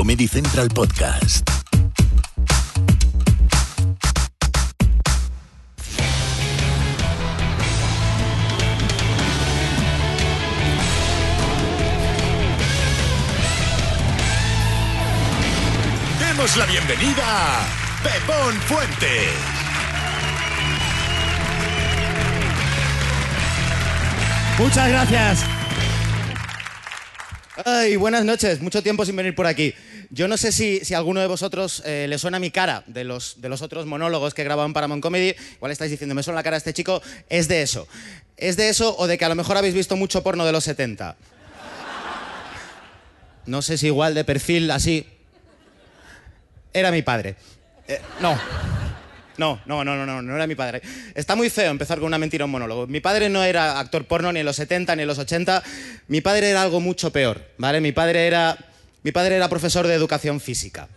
Comedy Central Podcast. Demos la bienvenida a Pepón Fuentes. Muchas gracias. Ay, buenas noches. Mucho tiempo sin venir por aquí. Yo no sé si, a alguno de vosotros eh, le suena mi cara de los, otros monólogos que he grabado en Paramount Comedy. Igual estáis diciendo, me suena la cara de este chico. Es de eso. Es de eso o de que a lo mejor habéis visto mucho porno de los 70. No sé si igual de perfil así. Era mi padre. Eh, no. No, no, no, no, no, era mi padre. Está muy feo empezar con una mentira en un monólogo. Mi padre no era actor porno ni en los 70 ni en los 80. Mi padre era algo mucho peor, ¿vale? Mi padre era, mi padre era profesor de educación física.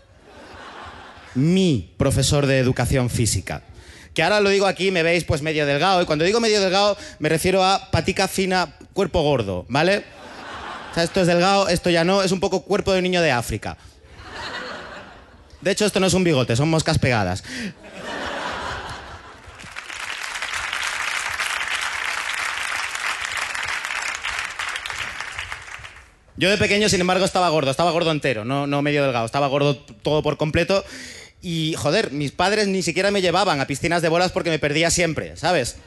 Mi profesor de educación física. Que ahora lo digo aquí, me veis pues medio delgado. Y cuando digo medio delgado, me refiero a patica fina, cuerpo gordo, ¿vale? O sea, esto es delgado, esto ya no, es un poco cuerpo de niño de África. De hecho, esto no es un bigote, son moscas pegadas. Yo de pequeño, sin embargo, estaba gordo, estaba gordo entero, no, no medio delgado, estaba gordo todo por completo. Y, joder, mis padres ni siquiera me llevaban a piscinas de bolas porque me perdía siempre, ¿sabes?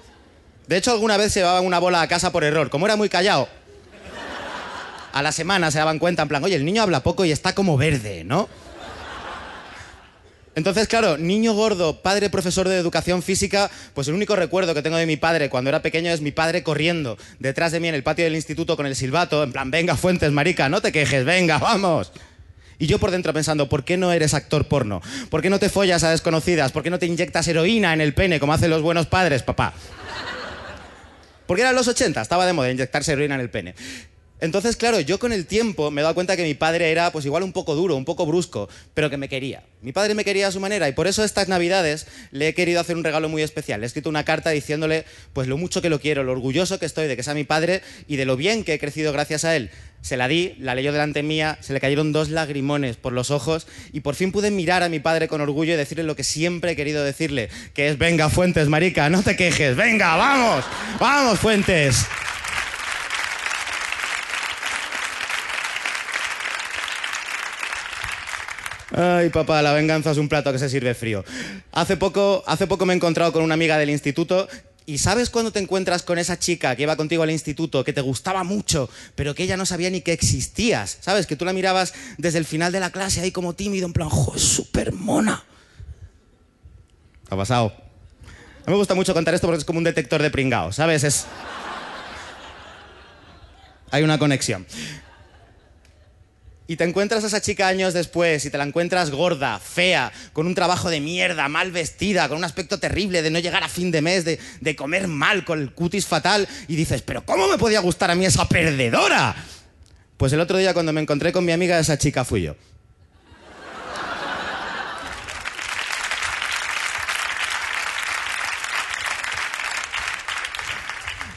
De hecho, alguna vez se llevaban una bola a casa por error. Como era muy callado, a la semana se daban cuenta, en plan, oye, el niño habla poco y está como verde, ¿no? Entonces, claro, niño gordo, padre profesor de educación física, pues el único recuerdo que tengo de mi padre cuando era pequeño es mi padre corriendo detrás de mí en el patio del instituto con el silbato, en plan, venga, Fuentes, marica, no te quejes, venga, vamos. Y yo por dentro pensando, ¿por qué no eres actor porno? ¿Por qué no te follas a desconocidas? ¿Por qué no te inyectas heroína en el pene como hacen los buenos padres, papá? Porque eran los 80, estaba de moda inyectarse heroína en el pene. Entonces, claro, yo con el tiempo me he dado cuenta que mi padre era pues igual un poco duro, un poco brusco, pero que me quería. Mi padre me quería a su manera y por eso estas navidades le he querido hacer un regalo muy especial. Le he escrito una carta diciéndole pues lo mucho que lo quiero, lo orgulloso que estoy de que sea mi padre y de lo bien que he crecido gracias a él. Se la di, la leyó delante mía, se le cayeron dos lagrimones por los ojos y por fin pude mirar a mi padre con orgullo y decirle lo que siempre he querido decirle, que es venga Fuentes, marica, no te quejes, venga, vamos, vamos Fuentes. Ay, papá, la venganza es un plato que se sirve frío. Hace poco, hace poco me he encontrado con una amiga del instituto y ¿sabes cuando te encuentras con esa chica que iba contigo al instituto, que te gustaba mucho, pero que ella no sabía ni que existías? ¿Sabes? Que tú la mirabas desde el final de la clase ahí como tímido, en plan, ¡jo, es súper mona! Ha pasado. No me gusta mucho contar esto porque es como un detector de pringao, ¿sabes? Es... Hay una conexión. Y te encuentras a esa chica años después y te la encuentras gorda, fea, con un trabajo de mierda, mal vestida, con un aspecto terrible de no llegar a fin de mes, de, de comer mal, con el cutis fatal, y dices, pero ¿cómo me podía gustar a mí esa perdedora? Pues el otro día cuando me encontré con mi amiga, esa chica fui yo.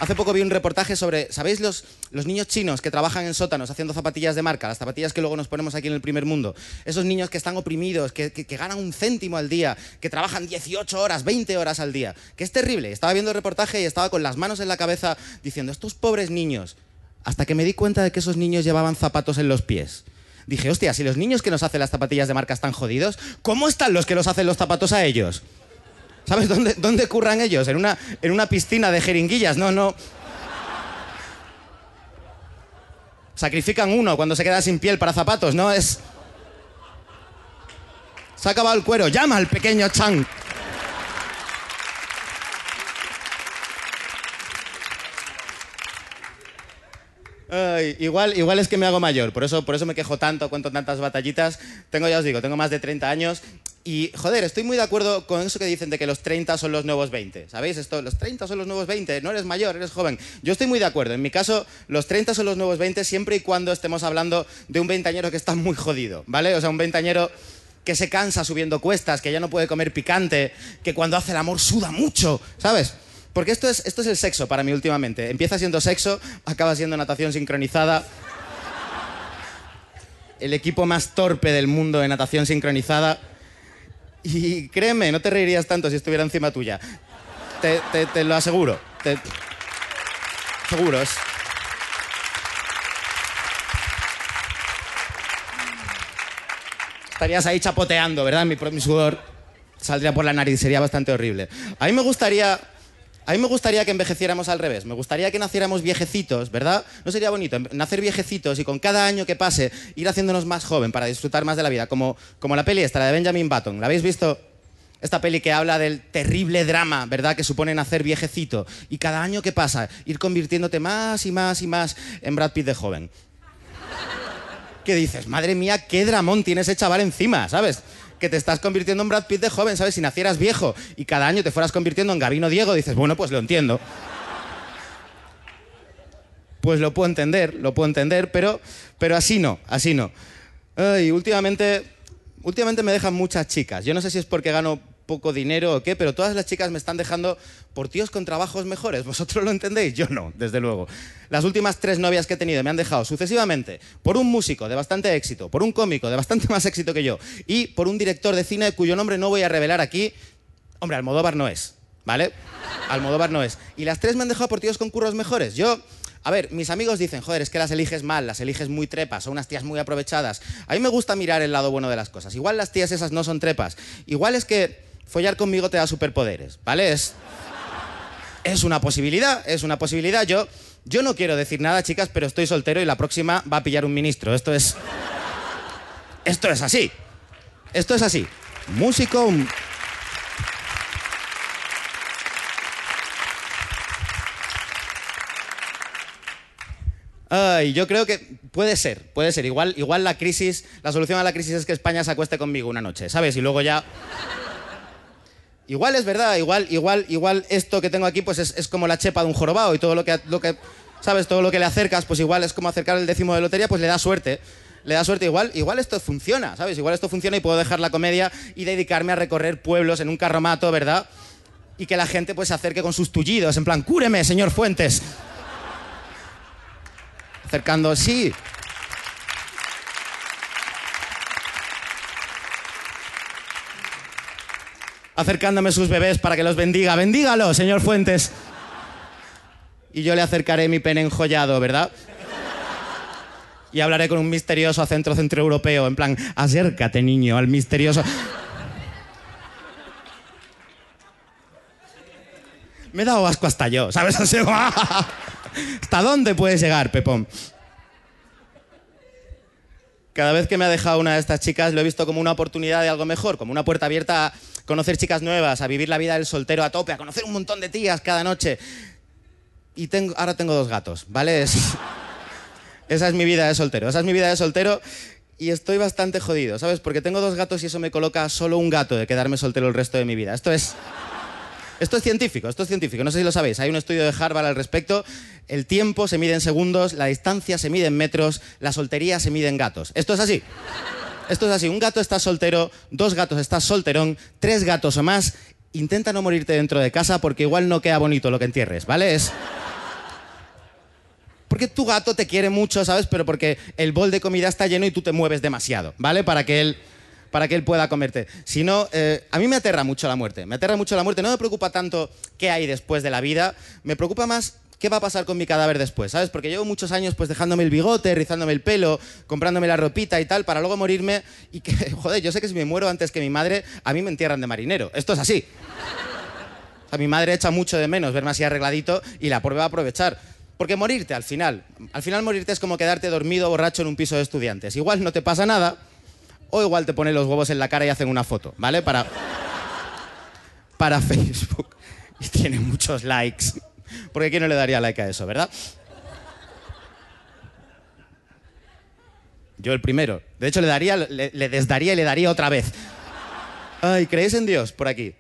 Hace poco vi un reportaje sobre, ¿sabéis los, los niños chinos que trabajan en sótanos haciendo zapatillas de marca? Las zapatillas que luego nos ponemos aquí en el primer mundo. Esos niños que están oprimidos, que, que- ganan un céntimo al día, que trabajan 18 horas, 20 horas al día. Que es terrible. Estaba viendo el reportaje y estaba con las manos en la cabeza diciendo, estos pobres niños. Hasta que me di cuenta de que esos niños llevaban zapatos en los pies. Dije, hostia, si los niños que nos hacen las zapatillas de marca están jodidos, ¿cómo están los que los hacen los zapatos a ellos? ¿Sabes dónde, dónde curran ellos? En una, en una piscina de jeringuillas. No, no. Sacrifican uno cuando se queda sin piel para zapatos, ¿no? Es. Se ha acabado el cuero. Llama al pequeño Chang. Igual, igual es que me hago mayor, por eso, por eso me quejo tanto, cuento tantas batallitas. Tengo, ya os digo, tengo más de 30 años y, joder, estoy muy de acuerdo con eso que dicen de que los 30 son los nuevos 20. ¿Sabéis esto? Los 30 son los nuevos 20, no eres mayor, eres joven. Yo estoy muy de acuerdo. En mi caso, los 30 son los nuevos 20 siempre y cuando estemos hablando de un veintañero que está muy jodido, ¿vale? O sea, un veintañero que se cansa subiendo cuestas, que ya no puede comer picante, que cuando hace el amor suda mucho, ¿sabes? Porque esto es, esto es el sexo para mí últimamente. Empieza siendo sexo, acaba siendo natación sincronizada. El equipo más torpe del mundo de natación sincronizada. Y créeme, no te reirías tanto si estuviera encima tuya. Te, te- lo aseguro. Te- Seguro, es. Estarías ahí chapoteando, ¿verdad? Mi, mi sudor saldría por la nariz, sería bastante horrible. A mí me gustaría. A mí me gustaría que envejeciéramos al revés. Me gustaría que naciéramos viejecitos, ¿verdad? ¿No sería bonito? Em- Nacer viejecitos y con cada año que pase ir haciéndonos más joven para disfrutar más de la vida. Como, como la peli esta, la de Benjamin Button. ¿La habéis visto? Esta peli que habla del terrible drama, ¿verdad? Que supone nacer viejecito. Y cada año que pasa, ir convirtiéndote más y más y más en Brad Pitt de joven. ¿Qué dices? Madre mía, qué dramón tiene ese chaval encima, ¿sabes? Que te estás convirtiendo en Brad Pitt de joven, ¿sabes? Si nacieras viejo y cada año te fueras convirtiendo en Gabino Diego, dices, bueno, pues lo entiendo. Pues lo puedo entender, lo puedo entender, pero, pero así no, así no. Ay, últimamente, últimamente me dejan muchas chicas. Yo no sé si es porque gano poco dinero o qué, pero todas las chicas me están dejando por tíos con trabajos mejores. ¿Vosotros lo entendéis? Yo no, desde luego. Las últimas tres novias que he tenido me han dejado sucesivamente por un músico de bastante éxito, por un cómico de bastante más éxito que yo y por un director de cine cuyo nombre no voy a revelar aquí. Hombre, Almodóvar no es, ¿vale? Almodóvar no es. Y las tres me han dejado por tíos con curros mejores. Yo, a ver, mis amigos dicen, joder, es que las eliges mal, las eliges muy trepas, son unas tías muy aprovechadas. A mí me gusta mirar el lado bueno de las cosas. Igual las tías esas no son trepas. Igual es que follar conmigo te da superpoderes, ¿vale? Es, es una posibilidad, es una posibilidad. Yo, yo no quiero decir nada, chicas, pero estoy soltero y la próxima va a pillar un ministro. Esto es... Esto es así. Esto es así. Músico, Ay, yo creo que puede ser, puede ser. Igual, igual la crisis, la solución a la crisis es que España se acueste conmigo una noche, ¿sabes? Y luego ya. Igual es verdad, igual, igual, igual esto que tengo aquí, pues es, como la chepa de un jorobado y todo lo que, lo que, ¿sabes? Todo lo que le acercas, pues igual es como acercar el décimo de lotería, pues le da suerte. Le da suerte, igual, igual esto funciona, ¿sabes? Igual esto funciona y puedo dejar la comedia y dedicarme a recorrer pueblos en un carromato, ¿verdad? Y que la gente pues se acerque con sus tullidos, en plan, cúreme, señor Fuentes. Acercando, sí. Acercándome sus bebés para que los bendiga. Bendígalo, señor Fuentes. Y yo le acercaré mi pene enjollado, ¿verdad? Y hablaré con un misterioso acento centroeuropeo, en plan, acércate, niño, al misterioso. Me he dado asco hasta yo, ¿sabes? ¿Hasta dónde puedes llegar, Pepón? Cada vez que me ha dejado una de estas chicas lo he visto como una oportunidad de algo mejor, como una puerta abierta conocer chicas nuevas, a vivir la vida del soltero a tope, a conocer un montón de tías cada noche. Y tengo, ahora tengo dos gatos, ¿vale? Es- esa es mi vida de soltero, esa es mi vida de soltero y estoy bastante jodido, ¿sabes? Porque tengo dos gatos y eso me coloca solo un gato de quedarme soltero el resto de mi vida. Esto es... Esto es científico, esto es científico, no sé si lo sabéis. Hay un estudio de Harvard al respecto. El tiempo se mide en segundos, la distancia se mide en metros, la soltería se mide en gatos. Esto es así. Esto es así. Un gato está soltero, dos gatos estás solterón, tres gatos o más. Intenta no morirte dentro de casa porque igual no queda bonito lo que entierres, ¿vale? Es. Porque tu gato te quiere mucho, ¿sabes? Pero porque el bol de comida está lleno y tú te mueves demasiado, ¿vale? Para que él, para que él pueda comerte. Si no, eh, a mí me aterra mucho la muerte. Me aterra mucho la muerte. No me preocupa tanto qué hay después de la vida. Me preocupa más qué va a pasar con mi cadáver después, ¿sabes? Porque llevo muchos años pues dejándome el bigote, rizándome el pelo, comprándome la ropita y tal, para luego morirme y que, joder, yo sé que si me muero antes que mi madre, a mí me entierran de marinero. Esto es así. Mi madre echa mucho de menos verme así arregladito y la prueba a aprovechar. Porque morirte al final, al final morirte es como quedarte dormido borracho en un piso de estudiantes. Igual no te pasa nada, o igual te ponen los huevos en la cara y hacen una foto, ¿vale? Para, para Facebook. Y tiene muchos likes. Porque ¿quién no le daría like a eso, verdad? Yo el primero. De hecho, le daría, le, desdaría y le daría otra vez. Ay, ¿creéis en Dios? Por aquí.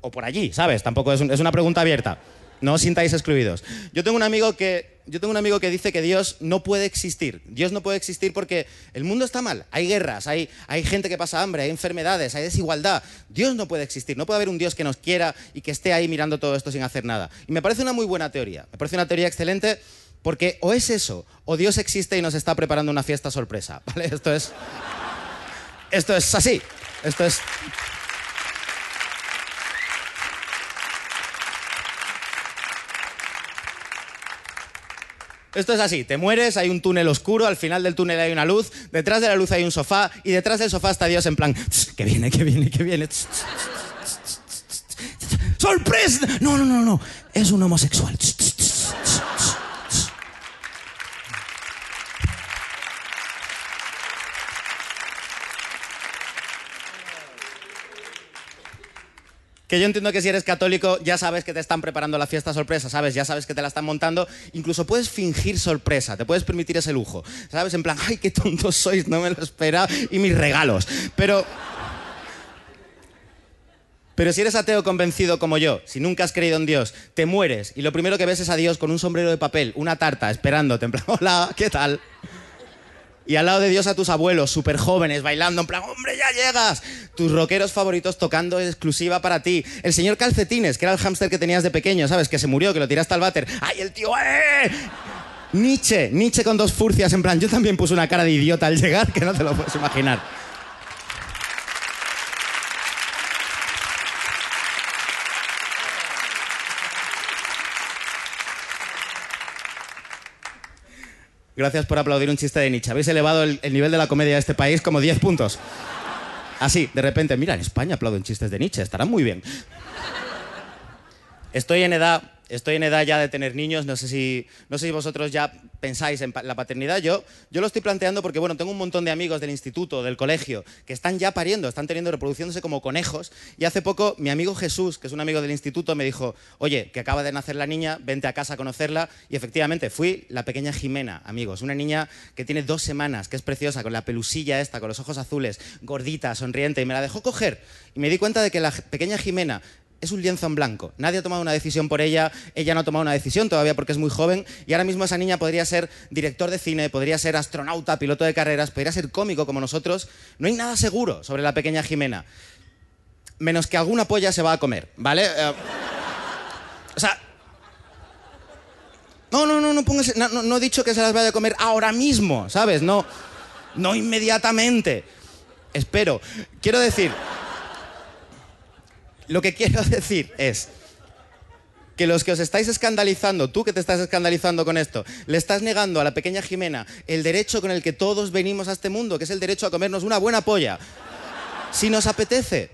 O por allí, ¿sabes? Tampoco es, es una pregunta abierta. No os sintáis excluidos. Yo tengo un amigo que yo tengo un amigo que dice que Dios no puede existir. Dios no puede existir porque el mundo está mal. Hay guerras, hay, hay gente que pasa hambre, hay enfermedades, hay desigualdad. Dios no puede existir. No puede haber un Dios que nos quiera y que esté ahí mirando todo esto sin hacer nada. Y me parece una muy buena teoría. Me parece una teoría excelente porque o es eso, o Dios existe y nos está preparando una fiesta sorpresa. ¿Vale? Esto es. Esto es así. Esto es. Esto es así, te mueres, hay un túnel oscuro, al final del túnel hay una luz, detrás de la luz hay un sofá y detrás del sofá está Dios en plan, "Tss, que viene, que viene, que viene. ¡Sorpresa! No, no, no, no, es un homosexual. Que yo entiendo que si eres católico ya sabes que te están preparando la fiesta sorpresa, ¿sabes? Ya sabes que te la están montando. Incluso puedes fingir sorpresa, te puedes permitir ese lujo, ¿sabes? En plan, ay, qué tontos sois, no me lo espera, y mis regalos. Pero... Pero si eres ateo convencido como yo, si nunca has creído en Dios, te mueres y lo primero que ves es a Dios con un sombrero de papel, una tarta, esperándote, en plan, hola, ¿qué tal? Y al lado de Dios a tus abuelos, súper jóvenes, bailando, en plan, hombre, ya llegas. Tus rockeros favoritos tocando exclusiva para ti. El señor Calcetines, que era el hámster que tenías de pequeño, ¿sabes? Que se murió, que lo tiraste al váter. ¡Ay, el tío, eh! Nietzsche, Nietzsche con dos furcias, en plan, yo también puse una cara de idiota al llegar, que no te lo puedes imaginar. Gracias por aplaudir un chiste de Nietzsche. Habéis elevado el, el nivel de la comedia de este país como 10 puntos. Así, de repente, mira, en España aplauden chistes de Nietzsche, estarán muy bien. Estoy en edad, estoy en edad ya de tener niños, no sé si, no sé si vosotros ya pensáis en la paternidad. Yo, yo lo estoy planteando porque, bueno, tengo un montón de amigos del instituto, del colegio, que están ya pariendo, están teniendo, reproduciéndose como conejos. Y hace poco, mi amigo Jesús, que es un amigo del instituto, me dijo, oye, que acaba de nacer la niña, vente a casa a conocerla. Y efectivamente, fui la pequeña Jimena, amigos, una niña que tiene dos semanas, que es preciosa, con la pelusilla esta, con los ojos azules, gordita, sonriente, y me la dejó coger. Y me di cuenta de que la pequeña Jimena es un lienzo en blanco. Nadie ha tomado una decisión por ella, ella no ha tomado una decisión todavía porque es muy joven y ahora mismo esa niña podría ser director de cine, podría ser astronauta, piloto de carreras, podría ser cómico como nosotros. No hay nada seguro sobre la pequeña Jimena. Menos que alguna polla se va a comer, ¿vale? Eh, o sea... No, no, no, no pongas... No, no- no he dicho que se las vaya a comer ahora mismo, ¿sabes? No, no inmediatamente. Espero. Quiero decir... Lo que quiero decir es que los que os estáis escandalizando, tú que te estás escandalizando con esto, le estás negando a la pequeña Jimena el derecho con el que todos venimos a este mundo, que es el derecho a comernos una buena polla. Si nos apetece,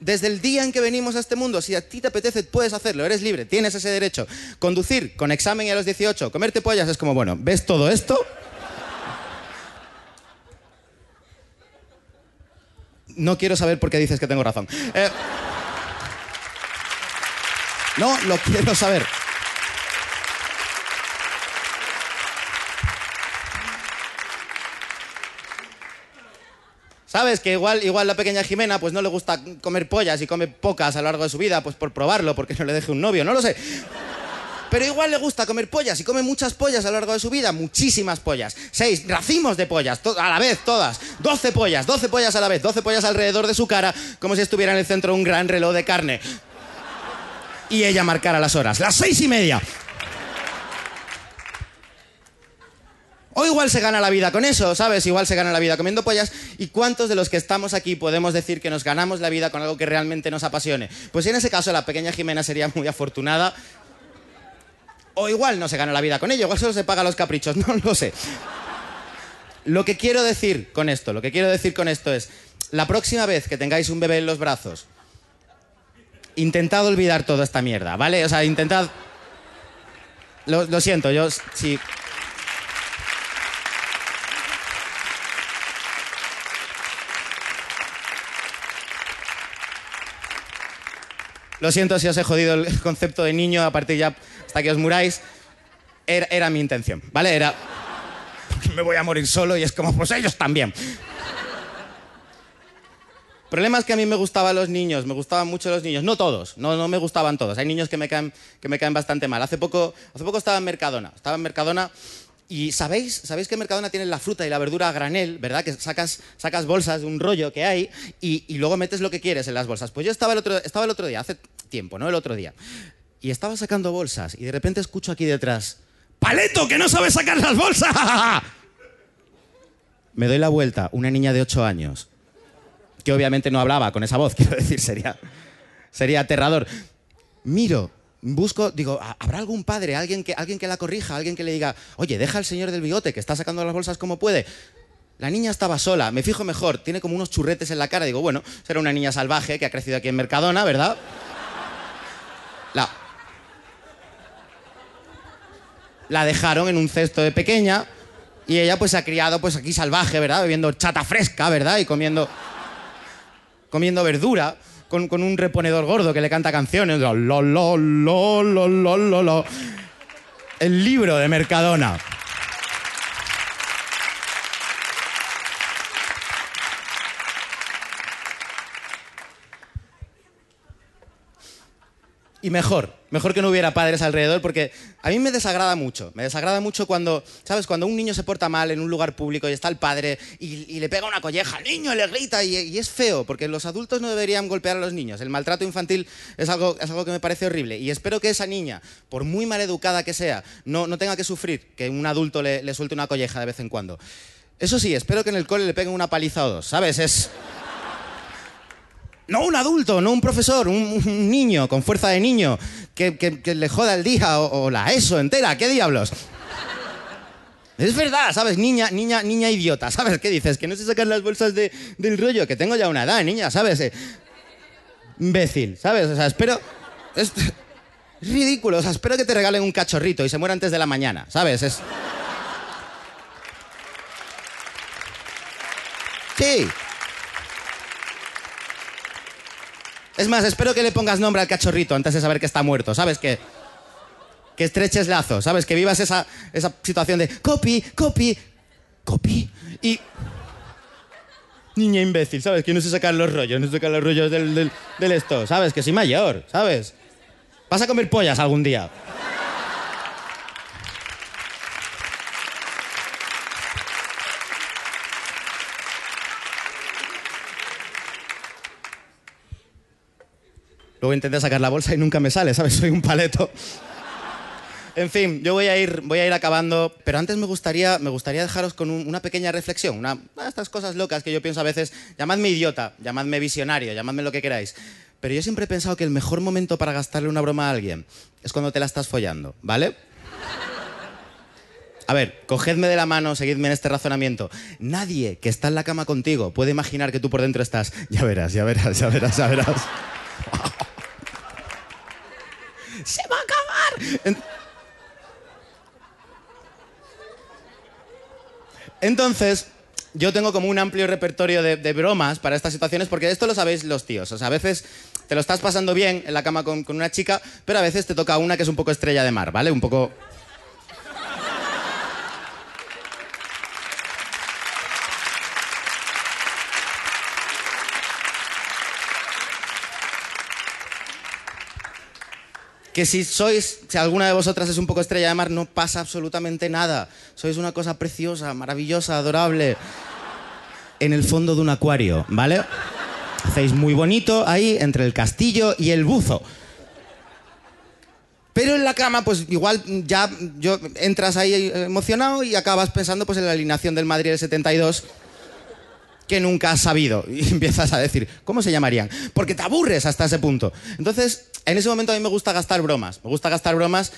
desde el día en que venimos a este mundo, si a ti te apetece, puedes hacerlo, eres libre, tienes ese derecho. Conducir con examen y a los 18, comerte pollas es como, bueno, ¿ves todo esto? No quiero saber por qué dices que tengo razón. Eh, no, lo quiero saber. ¿Sabes? Que igual, igual la pequeña Jimena pues no le gusta comer pollas y come pocas a lo largo de su vida, pues por probarlo, porque no le deje un novio, no lo sé. Pero igual le gusta comer pollas y come muchas pollas a lo largo de su vida, muchísimas pollas. Seis racimos de pollas, a la vez, todas. Doce pollas, doce pollas a la vez, doce pollas alrededor de su cara, como si estuviera en el centro de un gran reloj de carne. Y ella marcara las horas, las seis y media. O igual se gana la vida con eso, ¿sabes? Igual se gana la vida comiendo pollas. ¿Y cuántos de los que estamos aquí podemos decir que nos ganamos la vida con algo que realmente nos apasione? Pues en ese caso la pequeña Jimena sería muy afortunada. O igual no se gana la vida con ello, igual solo se paga los caprichos, no lo sé. Lo que quiero decir con esto, lo que quiero decir con esto es, la próxima vez que tengáis un bebé en los brazos, intentad olvidar toda esta mierda, ¿vale? O sea, intentad... Lo, siento, yo sí... Lo siento si os he jodido el concepto de niño a partir ya hasta que os muráis. Era, era mi intención, ¿vale? Era... me voy a morir solo y es como, pues ellos también. Problema es que a mí me gustaban los niños, me gustaban mucho los niños. No todos, no, no me gustaban todos. Hay niños que me caen, que me caen bastante mal. Hace poco, hace poco estaba en Mercadona. Estaba en Mercadona y ¿sabéis, ¿sabéis que en Mercadona tienen la fruta y la verdura a granel, ¿verdad? Que sacas, sacas bolsas de un rollo que hay y, y luego metes lo que quieres en las bolsas. Pues yo estaba el, otro, estaba el otro día, hace tiempo, ¿no? El otro día. Y estaba sacando bolsas y de repente escucho aquí detrás, ¡Paleto, que no sabes sacar las bolsas! Me doy la vuelta, una niña de 8 años, que obviamente no hablaba con esa voz, quiero decir, sería, sería aterrador. Miro, busco, digo, ¿habrá algún padre, alguien que, alguien que la corrija, alguien que le diga, oye, deja al señor del bigote que está sacando las bolsas como puede? La niña estaba sola, me fijo mejor, tiene como unos churretes en la cara. Digo, bueno, será una niña salvaje que ha crecido aquí en Mercadona, ¿verdad? La, la dejaron en un cesto de pequeña y ella pues se ha criado pues aquí salvaje, ¿verdad? Bebiendo chata fresca, ¿verdad? Y comiendo, comiendo verdura con, con un reponedor gordo que le canta canciones. El libro de Mercadona. Y mejor, mejor que no hubiera padres alrededor, porque a mí me desagrada mucho. Me desagrada mucho cuando, ¿sabes? Cuando un niño se porta mal en un lugar público y está el padre y, le pega una colleja al niño, le grita y, es feo, porque los adultos no deberían golpear a los niños. El maltrato infantil es algo, que me parece horrible. Y espero que esa niña, por muy mal educada que sea, no, no tenga que sufrir que un adulto le, le suelte una colleja de vez en cuando. Eso sí, espero que en el cole le peguen una paliza o dos, ¿sabes? Es. No un adulto, no un profesor, un, niño con fuerza de niño que, le joda el día o, o, la ESO entera, ¿qué diablos? Es verdad, ¿sabes? Niña, niña, niña idiota, ¿sabes? ¿Qué dices? Que no sé sacar las bolsas de, del rollo, que tengo ya una edad, niña, ¿sabes? Eh, imbécil, ¿sabes? O sea, espero... Es, es ridículo, o sea, espero que te regalen un cachorrito y se muera antes de la mañana, ¿sabes? Es... Sí. Es más, espero que le pongas nombre al cachorrito antes de saber que está muerto, ¿sabes? Que, que estreches lazos, ¿sabes? Que vivas esa, esa situación de copy, copy, copy. Y. Niña imbécil, ¿sabes? Que no sé sacar los rollos, no sé sacar los rollos del, del, del esto, ¿sabes? Que soy mayor, ¿sabes? Vas a comer pollas algún día. Intenté sacar la bolsa y nunca me sale, ¿sabes? Soy un paleto. En fin, yo voy a ir, voy a ir acabando, pero antes me gustaría, me gustaría dejaros con un, una pequeña reflexión, una, una de estas cosas locas que yo pienso a veces, llamadme idiota, llamadme visionario, llamadme lo que queráis, pero yo siempre he pensado que el mejor momento para gastarle una broma a alguien es cuando te la estás follando, ¿vale? A ver, cogedme de la mano, seguidme en este razonamiento. Nadie que está en la cama contigo puede imaginar que tú por dentro estás, ya verás, ya verás, ya verás, ya verás. ¡Se va a acabar! Entonces, yo tengo como un amplio repertorio de, bromas para estas situaciones, porque esto lo sabéis los tíos. O sea, a veces te lo estás pasando bien en la cama con una chica, pero a veces te toca una que es un poco estrella de mar, ¿vale? Un poco que si sois, si alguna de vosotras es un poco estrella de mar, no pasa absolutamente nada. Sois una cosa preciosa, maravillosa, adorable. En el fondo de un acuario, ¿vale? Hacéis muy bonito ahí entre el castillo y el buzo. Pero en la cama, pues igual ya yo, entras ahí emocionado y acabas pensando pues, en la alineación del Madrid del 72 que nunca has sabido. Y empiezas a decir, ¿cómo se llamarían? Porque te aburres hasta ese punto. Entonces, en ese momento a mí me gusta gastar bromas. Me gusta gastar bromas.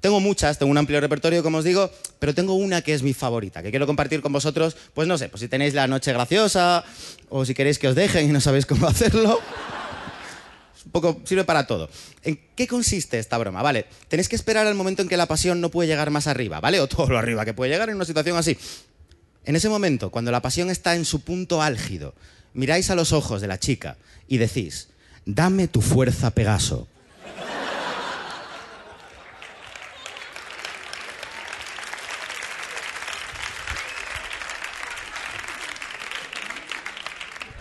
Tengo muchas, tengo un amplio repertorio, como os digo, pero tengo una que es mi favorita, que quiero compartir con vosotros. Pues no sé, pues si tenéis la noche graciosa o si queréis que os dejen y no sabéis cómo hacerlo. Un poco sirve para todo. ¿En qué consiste esta broma? Vale, tenéis que esperar al momento en que la pasión no puede llegar más arriba, ¿vale? O todo lo arriba que puede llegar en una situación así. En ese momento, cuando la pasión está en su punto álgido, miráis a los ojos de la chica y decís, dame tu fuerza, Pegaso.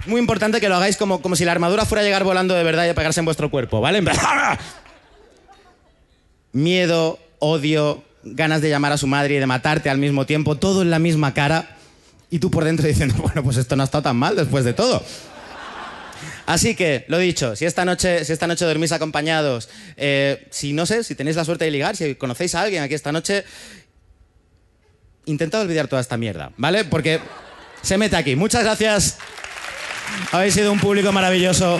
Muy importante que lo hagáis como, como si la armadura fuera a llegar volando de verdad y a pegarse en vuestro cuerpo, ¿vale? ¡ah! Miedo, odio, ganas de llamar a su madre y de matarte al mismo tiempo, todo en la misma cara. Y tú por dentro diciendo, bueno, pues esto no ha estado tan mal después de todo. Así que, lo dicho, si esta noche, si esta noche dormís acompañados, eh, si no sé, si tenéis la suerte de ligar, si conocéis a alguien aquí esta noche, intentad olvidar toda esta mierda, ¿vale? Porque se mete aquí. Muchas gracias. Habéis sido un público maravilloso.